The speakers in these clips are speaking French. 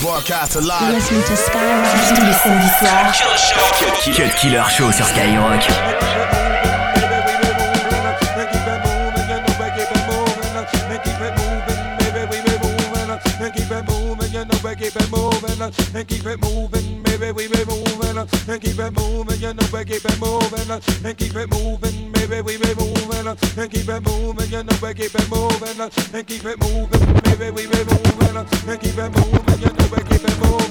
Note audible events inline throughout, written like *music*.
Broadcast live. Listen to Skyrock tous les samedis soirs. Cut Killer Show sur Skyrock. keep it moving and keep it moving, and keep it moving, you know we keep it moving and keep it moving, baby. We be moving and keep it moving, you know we keep it moving and keep it moving, baby. We be moving and keep it moving, you know we keep it moving.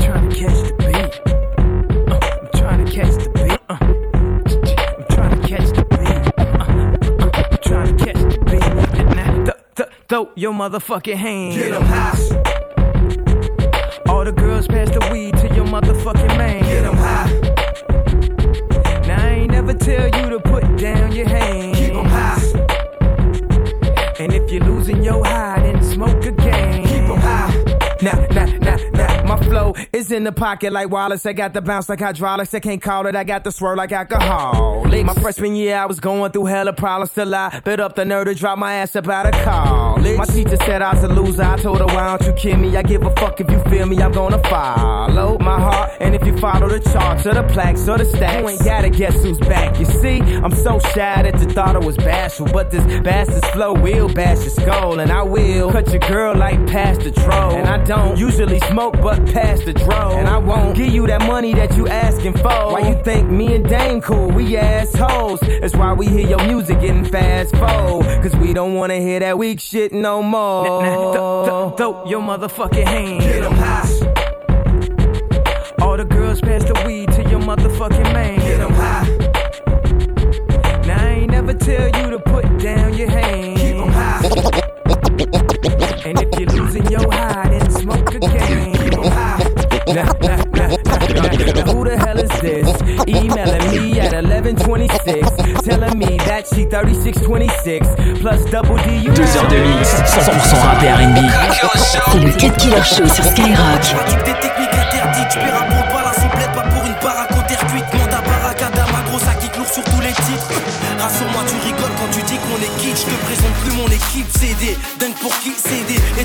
Trying to catch the beat. Uh, I'm trying to catch the beat. Uh, I'm trying to catch the beat. Uh, uh, I'm trying to catch the beat. Now, th- th- throw your motherfucking hands. Get 'em high. All the girls pass the weed to your motherfucking man. Get 'em high. Now I ain't never tell you to put down your hands. Keep 'em high. And if you're losing your high, then smoke again. Keep 'em high. Nah, nah, nah, nah. My flow is in the pocket like Wallace. I got the bounce like hydraulics. I can't call it. I got the swirl like alcohol. My freshman year, I was going through hella problems till I bit up the nerve to drop my ass up out of college. My teacher said I was a loser. I told her, why don't you kill me? I give a fuck if you feel me. I'm gonna follow my heart. And if you follow the charts or the plaques or the stacks, you ain't gotta guess who's back. You see, I'm so shy that you thought I was bashful. But this bastard's flow will bash your skull. And I will cut your girl like past the troll. And I don't usually smoke, but past the dro. And I won't give you that money that you asking for. Why you think me and Dame cool? We assholes. That's why we hear your music getting fast forward. Cause we don't wanna hear that weak shit no more. Throw, throw your motherfucking hands. Get 'em high. All the girls pass the weed to your motherfucking man. Get 'em high. Now I ain't never tell you to put down your hands. Keep 'em high. And if you're losing your high, then smoke again. Keep 'em high. Nah, nah, nah, nah, nah. Now who this? Emailing me at 1126, telling me that she 3626 plus double D. You Deux heures de mix, 100% rap et R&B. C'est le Cut Killer Show sur Skyrock.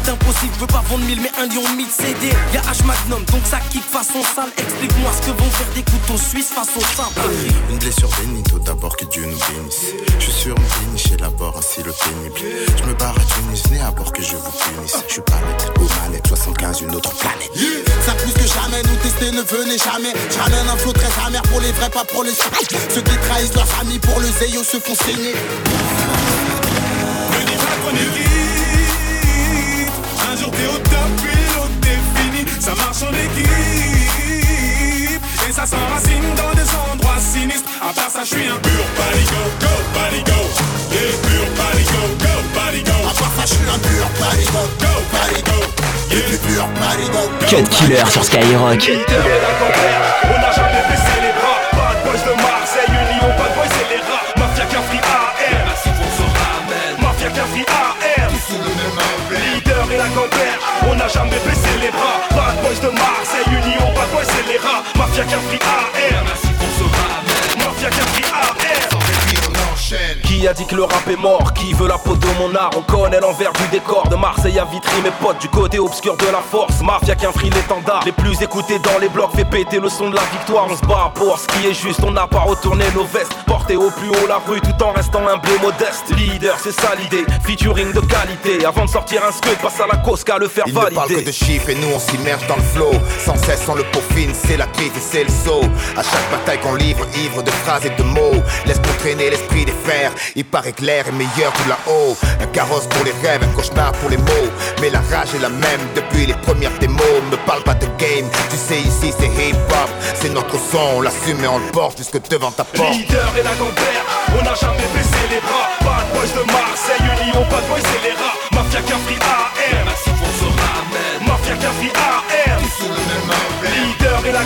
CD est impossible, je veux pas vendre 1000 mais un lion de 1000 CD. Y'a H Magnum, donc ça kick façon sale. Explique-moi ce que vont faire des couteaux suisses au simple. Une blessure bénito, d'abord que Dieu nous bénisse. Je suis sur mon finish, élabore ainsi le pénible. Je me barre à Tunis, né à bord que je vous punisse. Je suis pas net, aux manettes, 75, une autre planète. Ça plus que jamais, nous tester ne venez jamais. Je ramène un flot très amer pour les vrais, pas pour les Ceux qui trahissent leur famille pour le zéyo se font saigner. Me dis pas qu'on est. Jour t'es au top, puis l'autre t'es fini. Ça marche en équipe. Et ça s'enracine dans des endroits sinistres. À part ça, je suis un pur parigo. Go, parigo. Yeah, pur parigo. Go, parigo. À part ça, je suis un pur parigo, Go, parigo. et pur parigo. Cut Killer sur Skyrock. On n'a jamais baissé jamais baissé les bras. Bad boys de Marseille, Union, bad boys c'est les rats. Mafia Cafri AR. Qui a dit que le rap est mort? Qui veut la peau de mon art? On connaît l'envers du décor De Marseille à Vitry mes potes Du côté obscur de la force. Mafia qu'un free l'étendard. Les plus écoutés dans les blocs Fait péter le son de la victoire. On se bat pour ce qui est juste. On n'a pas retourné nos vestes. Porter au plus haut la rue Tout en restant humble et modeste. Leader c'est ça l'idée. Featuring de qualité. Avant de sortir un scud Passe à la cause qu'à le faire Il ne parle que valider de chiffres et nous on s'immerge dans le flow. Sans cesse on le peaufine, c'est la crise et c'est le saut. À chaque bataille qu'on livre, ivre de phrases et de mots. Laisse-nous traîner l'esprit des frères Il paraît que l'air est meilleur tout là-haut Un carrosse pour les rêves, un cauchemar pour les mots. Mais la rage est la même depuis les premières démos. Me parle pas de game, tu sais ici c'est hip-hop. C'est notre son, on l'assume et on le porte jusque devant ta porte. Leader et la compère, on n'a jamais baissé les bras. Bad boys de Marseille, Union, bad boys c'est les rats. Mafia Cafri AR. Mafia Cafri AR. Et la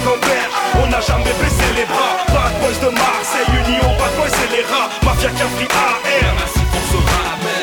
on n'a jamais baissé les bras. Bad boys de Marseille, Union, bad boys c'est les rats. Mafia Cafri AR.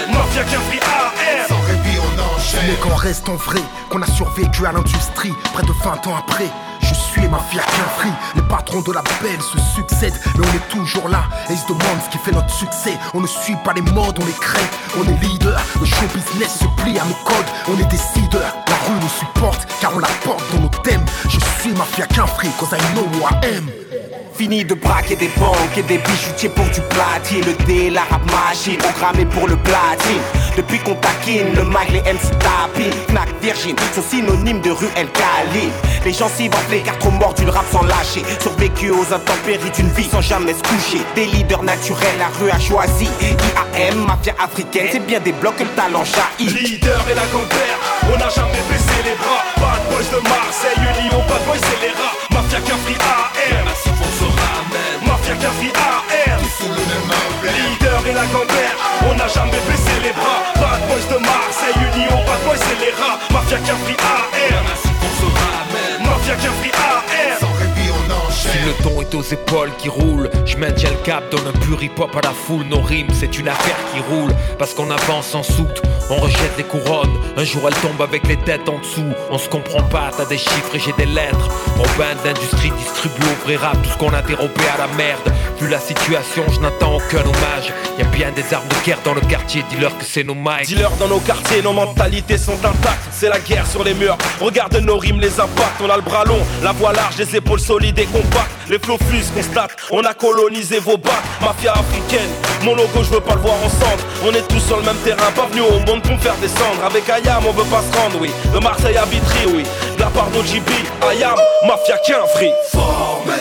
Mafia Cafri AR. Sans répit, on enchaîne. Mais qu'on reste en vrai, qu'on a survécu à l'industrie, près de 20 ans après. Je suis mafia qu'un free. Les patrons de la belle se succèdent, mais on est toujours là. Et ils se demandent ce qui fait notre succès. On ne suit pas les modes, on les crée. On est leader, le show business se plie à nos codes. On est décideur, la rue nous supporte, car on la porte dans nos thèmes. Je suis mafia qu'un free, cause I know who I am. Fini de braquer des banques et des bijoutiers pour du platine. Le dé, l'arabe machine, programmé pour le platine. Depuis qu'on taquine, le mag, les MC tapis Knack, Virgin, sont synonymes de rue El Cali Les gens s'y vont les cartes trop morts du rap sans lâcher. Survécu aux intempéries d'une vie sans jamais se coucher. Des leaders naturels, la rue a choisi. IAM, mafia africaine, c'est bien des blocs que le talent jaillit. Leader et la grand-père, on n'a jamais baissé les bras. Bad boys de Marseille, Union, bad boys c'est les rats. Mafia Cafri AM, le même Leader et la grand-père, on n'a jamais baissé les bras. Bad boys de Marseille, Union, bad boys c'est les rats. Mafia ce ramen Mafia répit, on Le ton est aux épaules qui roule, je maintiens le cap, donne un pur hip-hop à la foule. Nos rimes, c'est une affaire qui roule, parce qu'on avance en soute, on rejette les couronnes. Un jour elles tombent avec les têtes en dessous. On se comprend pas, t'as des chiffres et j'ai des lettres. Robin d'industrie distribue au vrai rap tout ce qu'on a dérobé à la merde. Vu la situation, je n'attends aucun hommage. Y a bien des armes de guerre dans le quartier, dis-leur que c'est nos mics. Dis-leur dans nos quartiers, nos mentalités sont intactes. C'est la guerre sur les murs. Regarde nos rimes, les impacts. On a le bras long, la voix large, les épaules solides et compactes. Les flots fusent, constate. On a colonisé vos bacs. Mafia africaine, mon logo, je veux pas le voir en cendre. On est tous sur le même terrain, pas venus au monde pour me faire descendre. Avec Ayam, on veut pas se rendre, oui. De Marseille à Vitry, oui. De la part d'OGB, Ayam, Mafia qu'un free. Formel,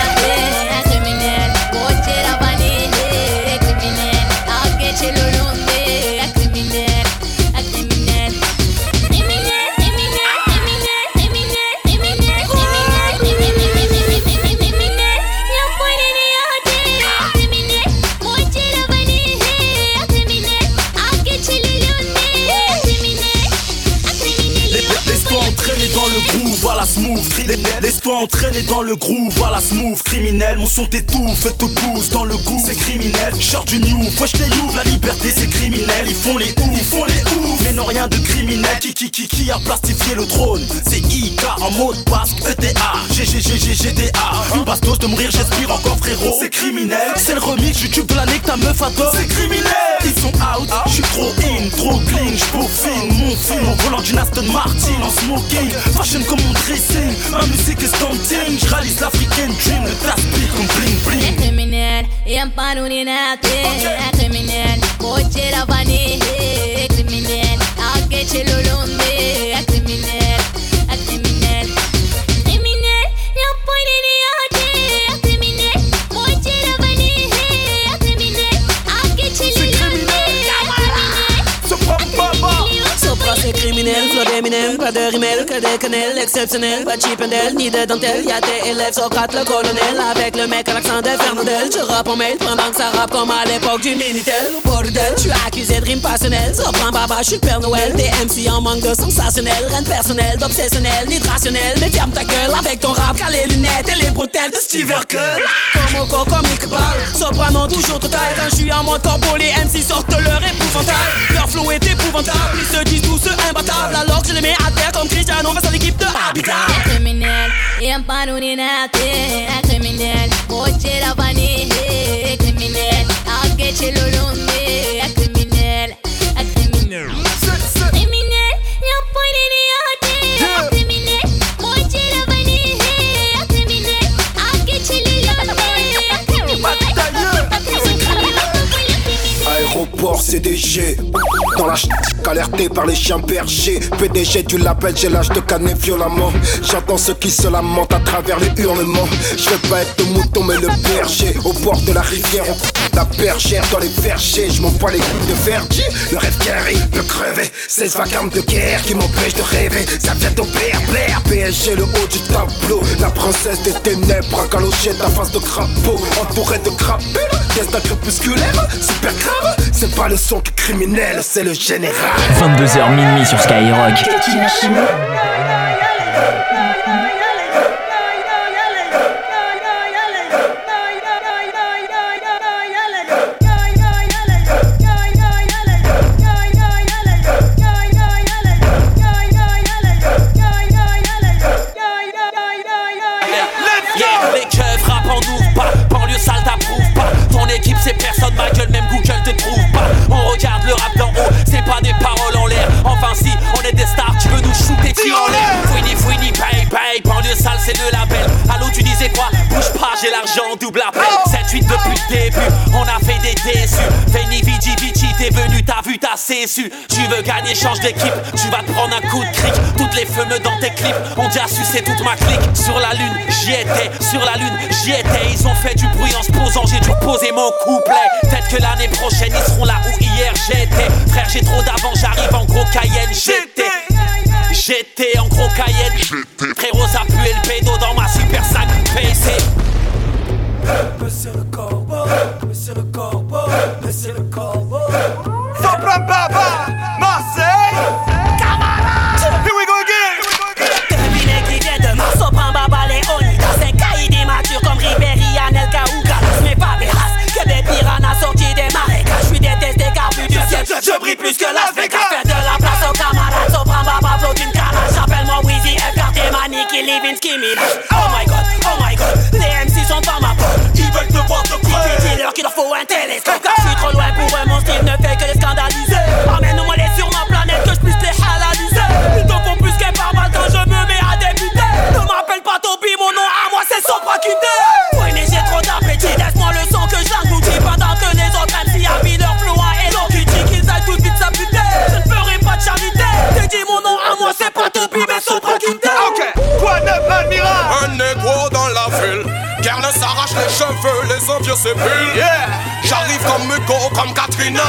Laisse-toi entraîner dans le groove à la smooth. Criminel Mon son t'étouffe te pousse dans le goût. C'est criminel, short du new, wesh les ouvre La liberté c'est criminel, ils font les ouf, ils font les ouf Mais non rien de criminel, qui qui qui qui a plastifié le trône? C'est IK en mode basque, ETA GGGG GTA Une bastos de mourir, j'espère encore frérot. C'est criminel, c'est le remix YouTube de l'année que ta meuf adore. C'est criminel, ils sont out, je suis trop in, trop clean, j'peaufine mon film au volant d'une Aston Martin en smoking. Fashion comme mon dressing, ma musique est Paris comme Tim, j'ralise l'African Dream, le trafic comme bling bling. Les criminels, y'a pas nous ni naté. Les criminels, coaché la vanille. Les criminels, à que le. Pas de rimel, que des quenelles, exceptionnel, pas de chipendel, ni de dentelle, y'a des élèves, Socrate le colonel, avec le mec à l'accent de Fernandel, je rappe en mail pendant que ça rappe comme à l'époque du Minitel, au bordel, suis accusé de rime passionnelle, ça baba, je suis Père Noël, des MC en manque de sensationnel, reine personnelle, d'obsessionnel, ni de rationnel, mais ferme ta gueule avec ton rap, car les lunettes et les bretelles. De Steve Urkel, comme au comme Iqbal, soprano toujours total, quand je suis en mode corbeau, les MC sortent leur épouvantail, leur flow est épouvantable, ils se disent tous imbattables, alors que je les mets mais até como Cristiano vai sair de Abidjan É criminel, amparo ninate É criminel, vou tirar vanille É criminel, alguém te lulumbi CDG Dans la ch... alerté par les chiens bergers. PDG du label j'ai l'âge de canner violemment. J'entends ceux qui se lamentent à travers les hurlements. Je veux pas être le mouton mais le berger. Au bord de la rivière on la bergère dans les vergers. Je m'en les couilles de verger Le rêve arrive peut crever. 16 vacarmes de guerre qui m'empêchent de rêver. Ça vient au père, Blair. PSG le haut du tableau. La princesse des ténèbres Calogée ta face de crapaud. Entourée de crapules Destin crépusculaire, super grave. C'est pas le son qui est criminel, c'est le général. 22h minuit sur Skyrock. Tu veux gagner, change d'équipe, tu vas te prendre un coup de cric. Toutes les fumeux dans tes clips, on déjà sucé toute ma clique. Sur la lune, j'y étais, sur la lune, j'y étais. Ils ont fait du bruit en se posant, j'ai dû poser mon couplet. Peut-être que l'année prochaine, ils seront là où hier j'étais. Frère, j'ai trop d'avant, j'arrive en gros Cayenne, j'étais. J'étais en gros Cayenne. Frérot, ça puait le pédo dans ma super 5 PC. Monsieur le corbeau, monsieur le corbeau, ne s'arrache les cheveux, les envieux s'épulent Yeah. J'arrive comme Mugo, comme Katrina.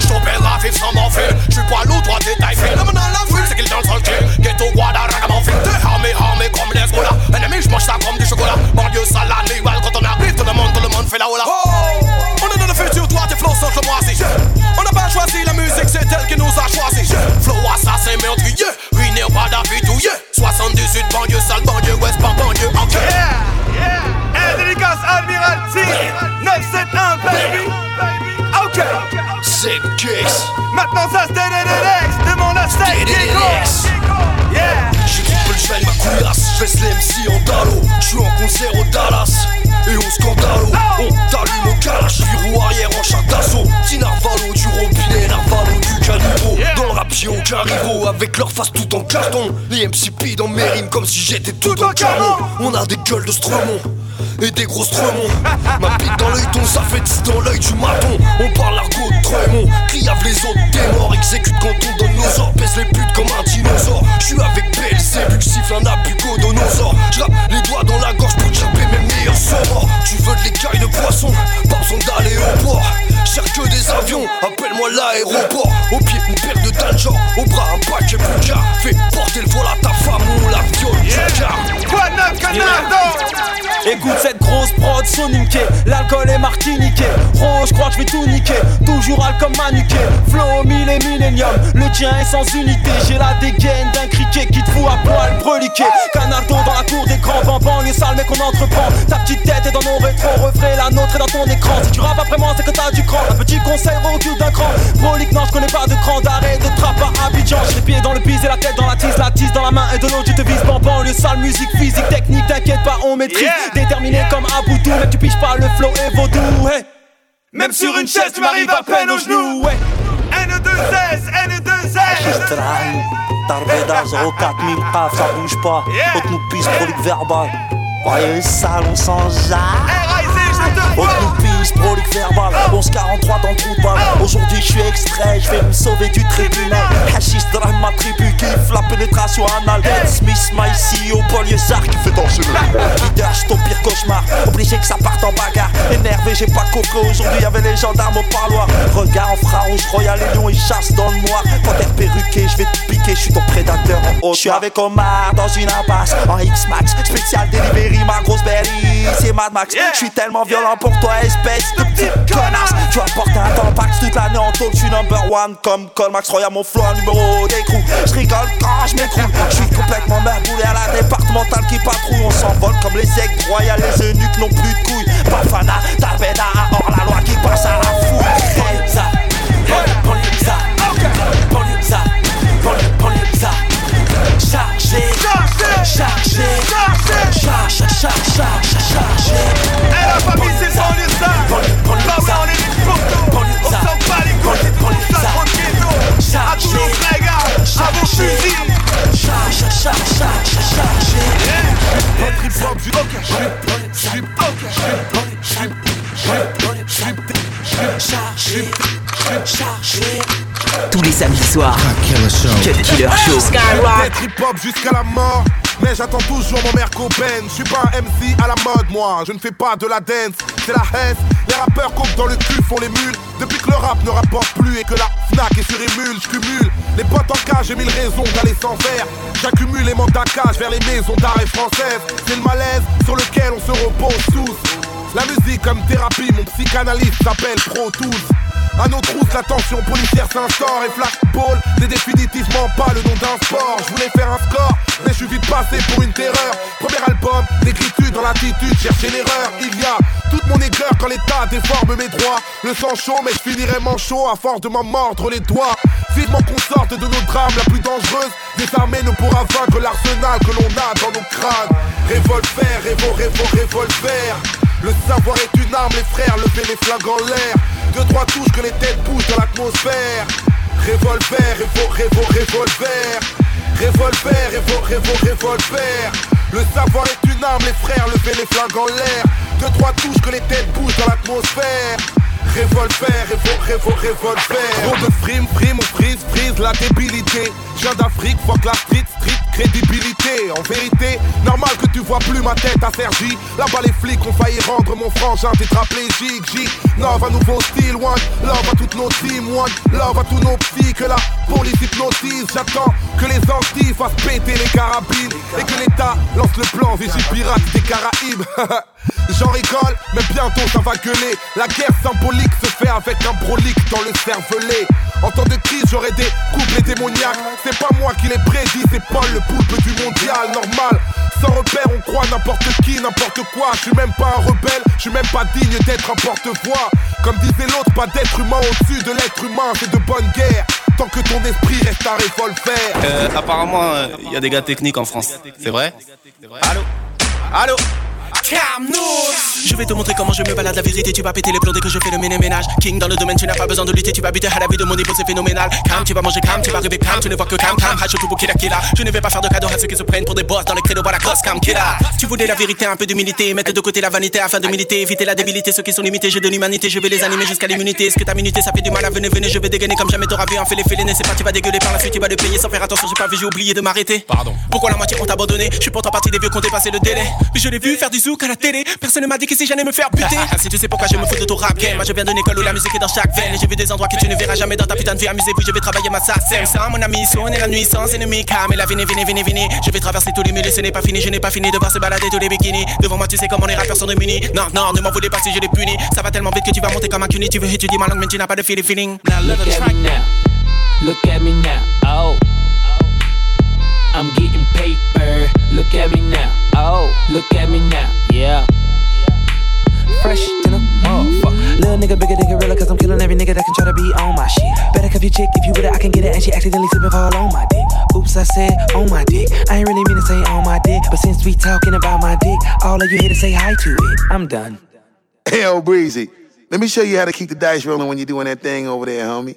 J't'opère la vive sans morphine J'suis poilu, droit détail fil L'homme dans la ville, c'est qu'il dans le sol kill Ghetto, guada, ragamuffin T'es armé, armé comme les Ennemi, j'mange ça comme du chocolat. Banlieue, salade, well, quand on arrive Tout le monde, tout le monde fait la hola. Oh moi si On n'a pas choisi la musique, c'est elle qui nous a choisi Flow assassin, meurtrier Ruiné au pas yeah 78, banlieue, sale, banlieue, ouest, ban, banlieue, ok Yeah, yeah. Et dédicace Admiralty 971, baby. Ok. C'est Kicks. Maintenant ça c'est DDDX Demande à Steak Diego Yeah. J'ai coupé le chemin de ma couillasse, je laisse les MC en dallo. J'suis en concert au Dallas. Et au Scandalo. On t'allume au calage, du leur face tout en carton. Les MC pillent dans mes rimes comme si j'étais tout, en carton. On a des gueules de Stremont et des gros stremons Ma bite dans l'œil, ton ça fait 10 dans l'œil du maton. On parle l'argot de Tremont, criave les autres des morts. Exécute quand on donne nos ordres, baisse les putes comme un dinosaure. J'suis avec BLC, vu que siffle un abucodonosaure J'rappe les doigts dans la gorge pour chapper mes meilleurs sorts. Tu veux de l'écaille de poisson, pas besoin d'aller au port Cherche que des avions, appelle-moi l'aéroport. Au pied une paire de danger, au bras un paquet plus car Fais porter le vol à ta femme, on la viole, canardo Écoute cette grosse prod soniquée, l'alcool est martiniqué. Gros, je crois que je vais tout niquer, toujours al comme manuqué. Flow mille et millénium, le tien est sans unité. J'ai la dégaine la tise dans la main et de l'autre, je te vise bambam. Le sale musique physique, technique, t'inquiète pas, on maîtrise. Déterminé comme Aboudou, mais tu piges pas le flow et vaudou, hey. Même sur une chaise, tu m'arrives à peine aux genoux, ouais. N2S, N2S. Gistrahi, Tarveda 04000 paf, ça bouge pas. Haute nous pisse, prolique verbal. Voyez sale, on s'en Haute nous prolique verbal. 1143 dans le trou de balle. Aujourd'hui, je suis extrait, je vais me sauver du tribunal. Hachis drame ma tribu, kiffe la pénétration anale. Smith, my CEO, Paul Yezard qui fait danser le Leader, j'suis ton pire cauchemar. Obligé que ça parte en bagarre. Énervé, j'ai pas coffré. Aujourd'hui, y'avait les gendarmes au parloir. Regard en rouge, Royal et Lion, ils chassent dans le noir. Panthère perruqué, je vais te piquer, je suis ton prédateur en haut. Je suis avec Omar dans une impasse. En X-Max, spécial delivery, ma grosse berry. C'est Mad Max. Je suis tellement violent pour toi, espèce Tu vas porter un tampax toute l'année en taule, je suis number one comme Colmax. Royal mon flow, numéro d'écrou. Je rigole quand je m'écroule. Je suis complètement merboulé à la départementale qui patrouille. On s'envole comme les aigles royales, les eunuques n'ont plus de couilles. Bafana, Tabeda, hors la loi qui passe à la fouille. Chargé, chargé, chargé, chargé, chargé. Elle a pas mis ses on est des On s'en bat les s'en tranquille À tous nos À vos fusils Charge, charge, charge. Votre suis Chargé, chargé. Tous les samedis soirs. Cut Killer Show. Skyrock. hip-hop jusqu'à la mort. J'attends toujours mon mère Coben. Je suis pas un MC à la mode, moi. Je ne fais pas de la dance, c'est la haine. Les rappeurs coupent dans le cul, font les mules. Depuis que le rap ne rapporte plus et que la Fnac est sur émule, je cumule. Les potes en cage, j'ai mille raisons d'aller sans faire. J'accumule les mandats cage vers les maisons d'arrêt françaises. C'est le malaise sur lequel on se repose tous. La musique comme thérapie, mon psychanalyste s'appelle Pro Tools. À nos trousses, la tension policière s'instaure et Flashball n'est définitivement pas le nom d'un sport. Je voulais faire un score, mais je suis vite passé pour une terreur. Premier album, d'écriture dans l'attitude, chercher l'erreur. Il y a toute mon aigreur quand l'état déforme mes droits. Le sang chaud, mais je finirai manchot à force de m'en mordre les doigts. Vivement qu'on sorte de nos drames la plus dangereuse. Désarmé ne pourra vaincre l'arsenal que l'on a dans nos crânes. Revolver, révo, révo, revolver. Le savoir est une arme, les frères, levez les flingues en l'air. Deux, trois touches que les têtes bougent dans l'atmosphère. Revolver, révo, révo, revolver. Revolver, révo, révo, revolver. Le savoir est une arme, les frères, levez les flingues en l'air. Deux, trois touches que les têtes bougent dans l'atmosphère. Revolver, révo, révo, revolver. Trop de frime, frime, on frise, frise la débilité. Je d'Afrique, fuck la street, street, crédibilité. En vérité, normal que tu vois plus ma tête à Sergi. Là-bas, les flics ont failli rendre mon frangin tétraplégique. J, love à nouveau style, one. Love à toutes nos teams, one. Love à tous nos petits que la police hypnotise. J'attends que les Antilles fassent péter les carabines. Et que l'État lance le plan Vigie pirate des Caraïbes. *laughs* J'en rigole, mais bientôt ça va gueuler. La guerre symbolique se fait avec un brolique dans le cervelet. En temps de crise, j'aurai des couplets démoniaques. C'est pas moi qui les prédit, c'est Paul le poulpe du mondial. Normal, sans repère, on croit n'importe qui, n'importe quoi. Je suis même pas un rebelle, je suis même pas digne d'être un porte-voix. Comme disait l'autre, pas d'être humain au-dessus de l'être humain, c'est de bonne guerre. Tant que ton esprit reste un revolver. Euh, apparemment, il y a des gars techniques en France. C'est vrai? Allô? Allô? Je vais te montrer comment je me balade. La vérité Tu vas péter les plombs dès que je fais le ménage King dans le domaine, tu n'as pas besoin de lutter. Tu vas buter à la vie de mon niveau, c'est phénoménal. Cam, tu vas manger cam, tu vas rêver cam Tu ne vois que cam, cam, hache tout pour killa killa Je ne vais pas faire de cadeaux à ceux qui se prennent pour des boss Dans les créneaux, voilà, cross cam, killa Tu voulais la vérité, un peu d'humilité. Mettre de côté la vanité afin de militer. Éviter la débilité, ceux qui sont limités. J'ai de l'humanité, je vais les animer jusqu'à l'immunité. Est-ce que ta minute ça fait du mal. À venir, venez Je vais dégainer comme jamais t'auras vu. En fait les félines, c'est pas tu vas dégueuler par la suite Tu vas le payer sans faire attention, j'ai pas vu, j'ai oublié de m'arrêter. Pardon. Pourquoi la moitié ont abandonné? Je suis pourtant partie des vieux qui ont dépassé le délai. Mais je l'ai vu faire du zouk à la télé Personne ne m'a dit que si j'allais me faire buter. *laughs* Si tu sais pourquoi je me fous de ton rap game. Moi je viens d'une école où la musique est dans chaque veine. Et j'ai vu des endroits que tu ne verras jamais dans ta putain de vie. Amusez-vous, je vais travailler ma scène Sans mon ami, sonner la nuit sans ennemi Calme et la vini, vini, vini, vini Je vais traverser tous les murs ce n'est pas fini. Je n'ai pas fini de voir se balader tous les bikinis. Devant moi tu sais comment les rappeurs sont démunis. Non, non, ne m'en voulez pas si je les punis. Ça va tellement vite que tu vas monter comme un cuni. Tu veux étudier ma langue mais tu n'as pas de feeling feeling. Now look at me now. Look at me now. Oh. I'm getting paper. Look at me now. Oh. Look at me now. Yeah. Fresh than a motherfucker. Little nigga bigger than gorilla, cause I'm killing every nigga that can try to be on my shit. Better cuff your chick if you with it, I can get it, and she accidentally slip and fall on my dick. Oops, I said on my dick. I ain't really mean to say on my dick, but since we talking about my dick, all of you here to say hi to it. I'm done. Hell, Breezy. Let me show you how to keep the dice rolling when you're doing that thing over there, homie.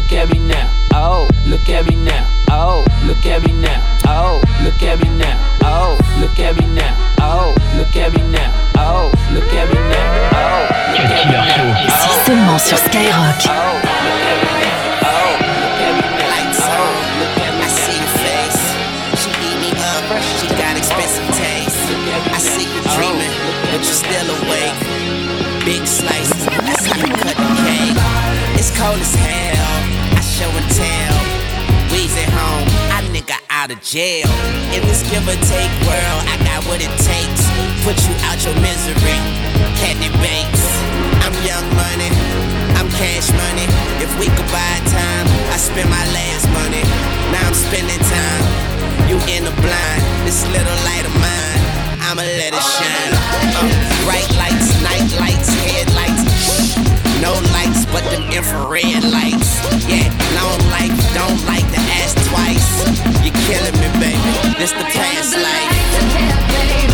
Look at me now. Oh, look at me now. Oh, look at me now. Oh, look at me now. Oh, look at me now. Oh, look at me now. Oh, look at me now. Oh, look at me now. Oh, look at me now. Ici seulement sur Skyrock. Lights on. I see your face. She eat me up. She got expensive taste. I see you dreaming, but you're still awake. Big slices. That's how you cut the cake. It's cold as hell. Show and tell. We's at home. I nigga out of jail. In this give or take world, I got what it takes. Put you out your misery. Candy bakes. I'm young money. I'm cash money. If we could buy time, I spend my last money. Now I'm spending time. You in the blind. This little light of mine. I'ma let it shine. Uh, bright lights, night lights, headlights. Shh. No lights, but them infrared lights. Yeah, long life, don't like to ask twice. You're killing me, baby. This the past life.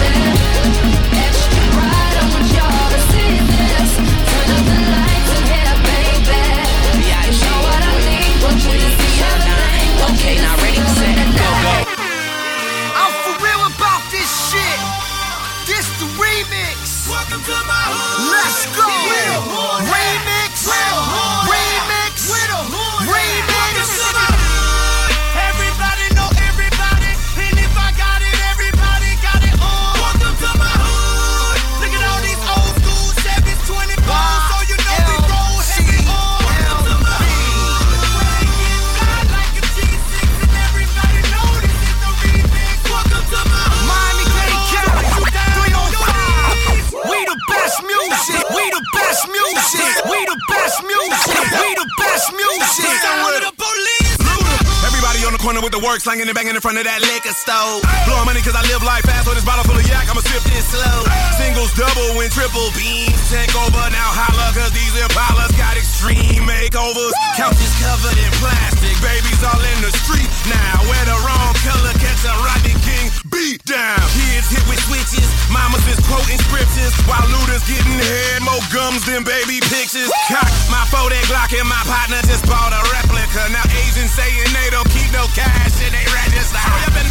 With the banging in front of that liquor store. Blowing money cause I live life fast, on this bottle full of yak, I'ma sip this slow. Singles, double, and triple beams. Take over now, holla, cause these Impalas got extreme makeovers. Couches covered in plastic, babies all in the street now. Wear the wrong color, catch a Rodney King beat down. Kids hit with switches, mamas is quoting scriptures, while looters getting head, more gums than baby pictures. Cock my 40 Glock and my partner just bought a replica. Now Asians saying they don't keep no cash in they register.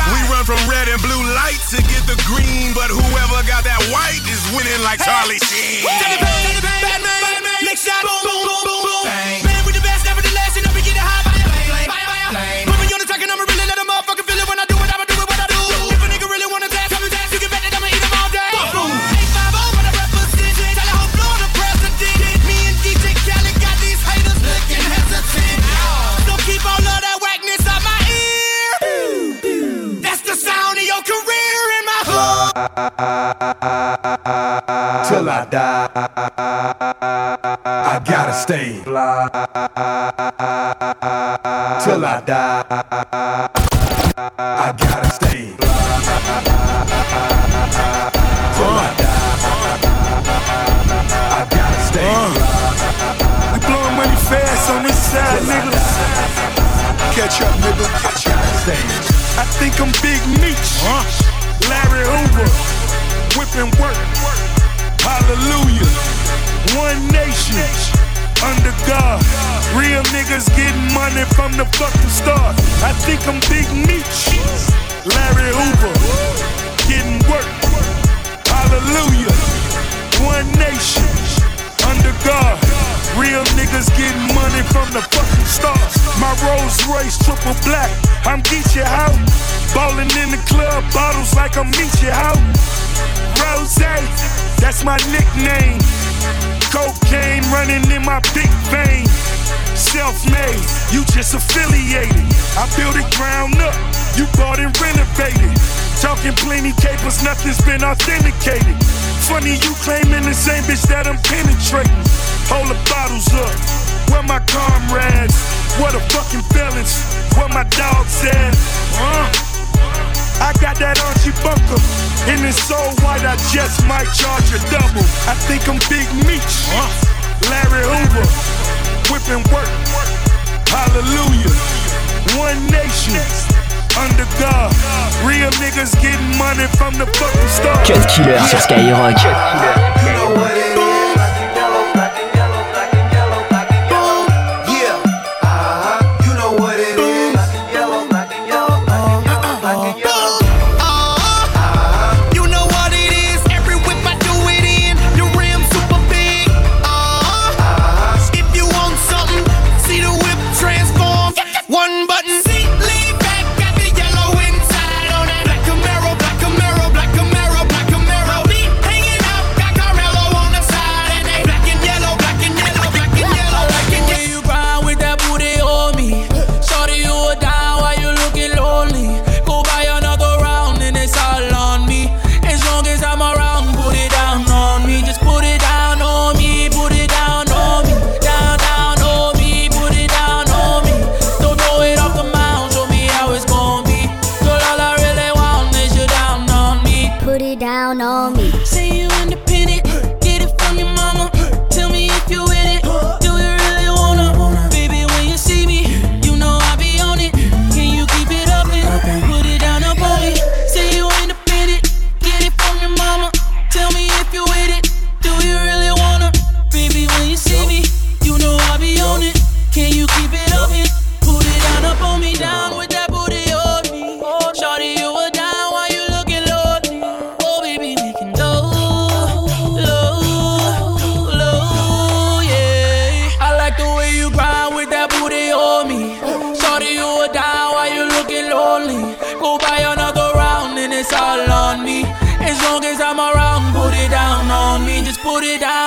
We run from red and blue lights to get the green, but whoever got that white is winning like Charlie Sheen. Next shot, boom, boom, boom, boom, boom. Man, we the best, Till I die, I gotta stay fly. Till I die, I gotta stay Till I die, I gotta stay uh, We blowing money fast on this side, nigga. Catch up, nigga. Catch up. I think I'm Big Meech. Uh-huh. Larry Hoover. Whipping work. Hallelujah. One nation. Under God. Real niggas getting money from the fucking start. I think I'm Big Meech. Larry Hoover. Getting work. Hallelujah. One nation. Under God. Real niggas getting money from the fucking stars. My Rolls Royce triple black. I'm Geechee out. Ballin' in the club, bottles like I'm Meechee out. Rose, that's my nickname. Cocaine running in my big vein. Self-made, you just affiliated. I built it ground up, you bought and renovated. Talking plenty capers, nothing's been authenticated. Funny you claiming the same bitch that I'm penetrating. Hold the bottles up, where my comrades? What the fucking felons? Where my dogs at? Uh, I got that Archie Bunker. And it's so white, I just might charge a double. I think I'm Big Meech, uh, Larry Hoover, whipping work. Hallelujah. One Nation. under God. Real niggas getting money from the fucking start. Cut killer sur Skyrock. put it out.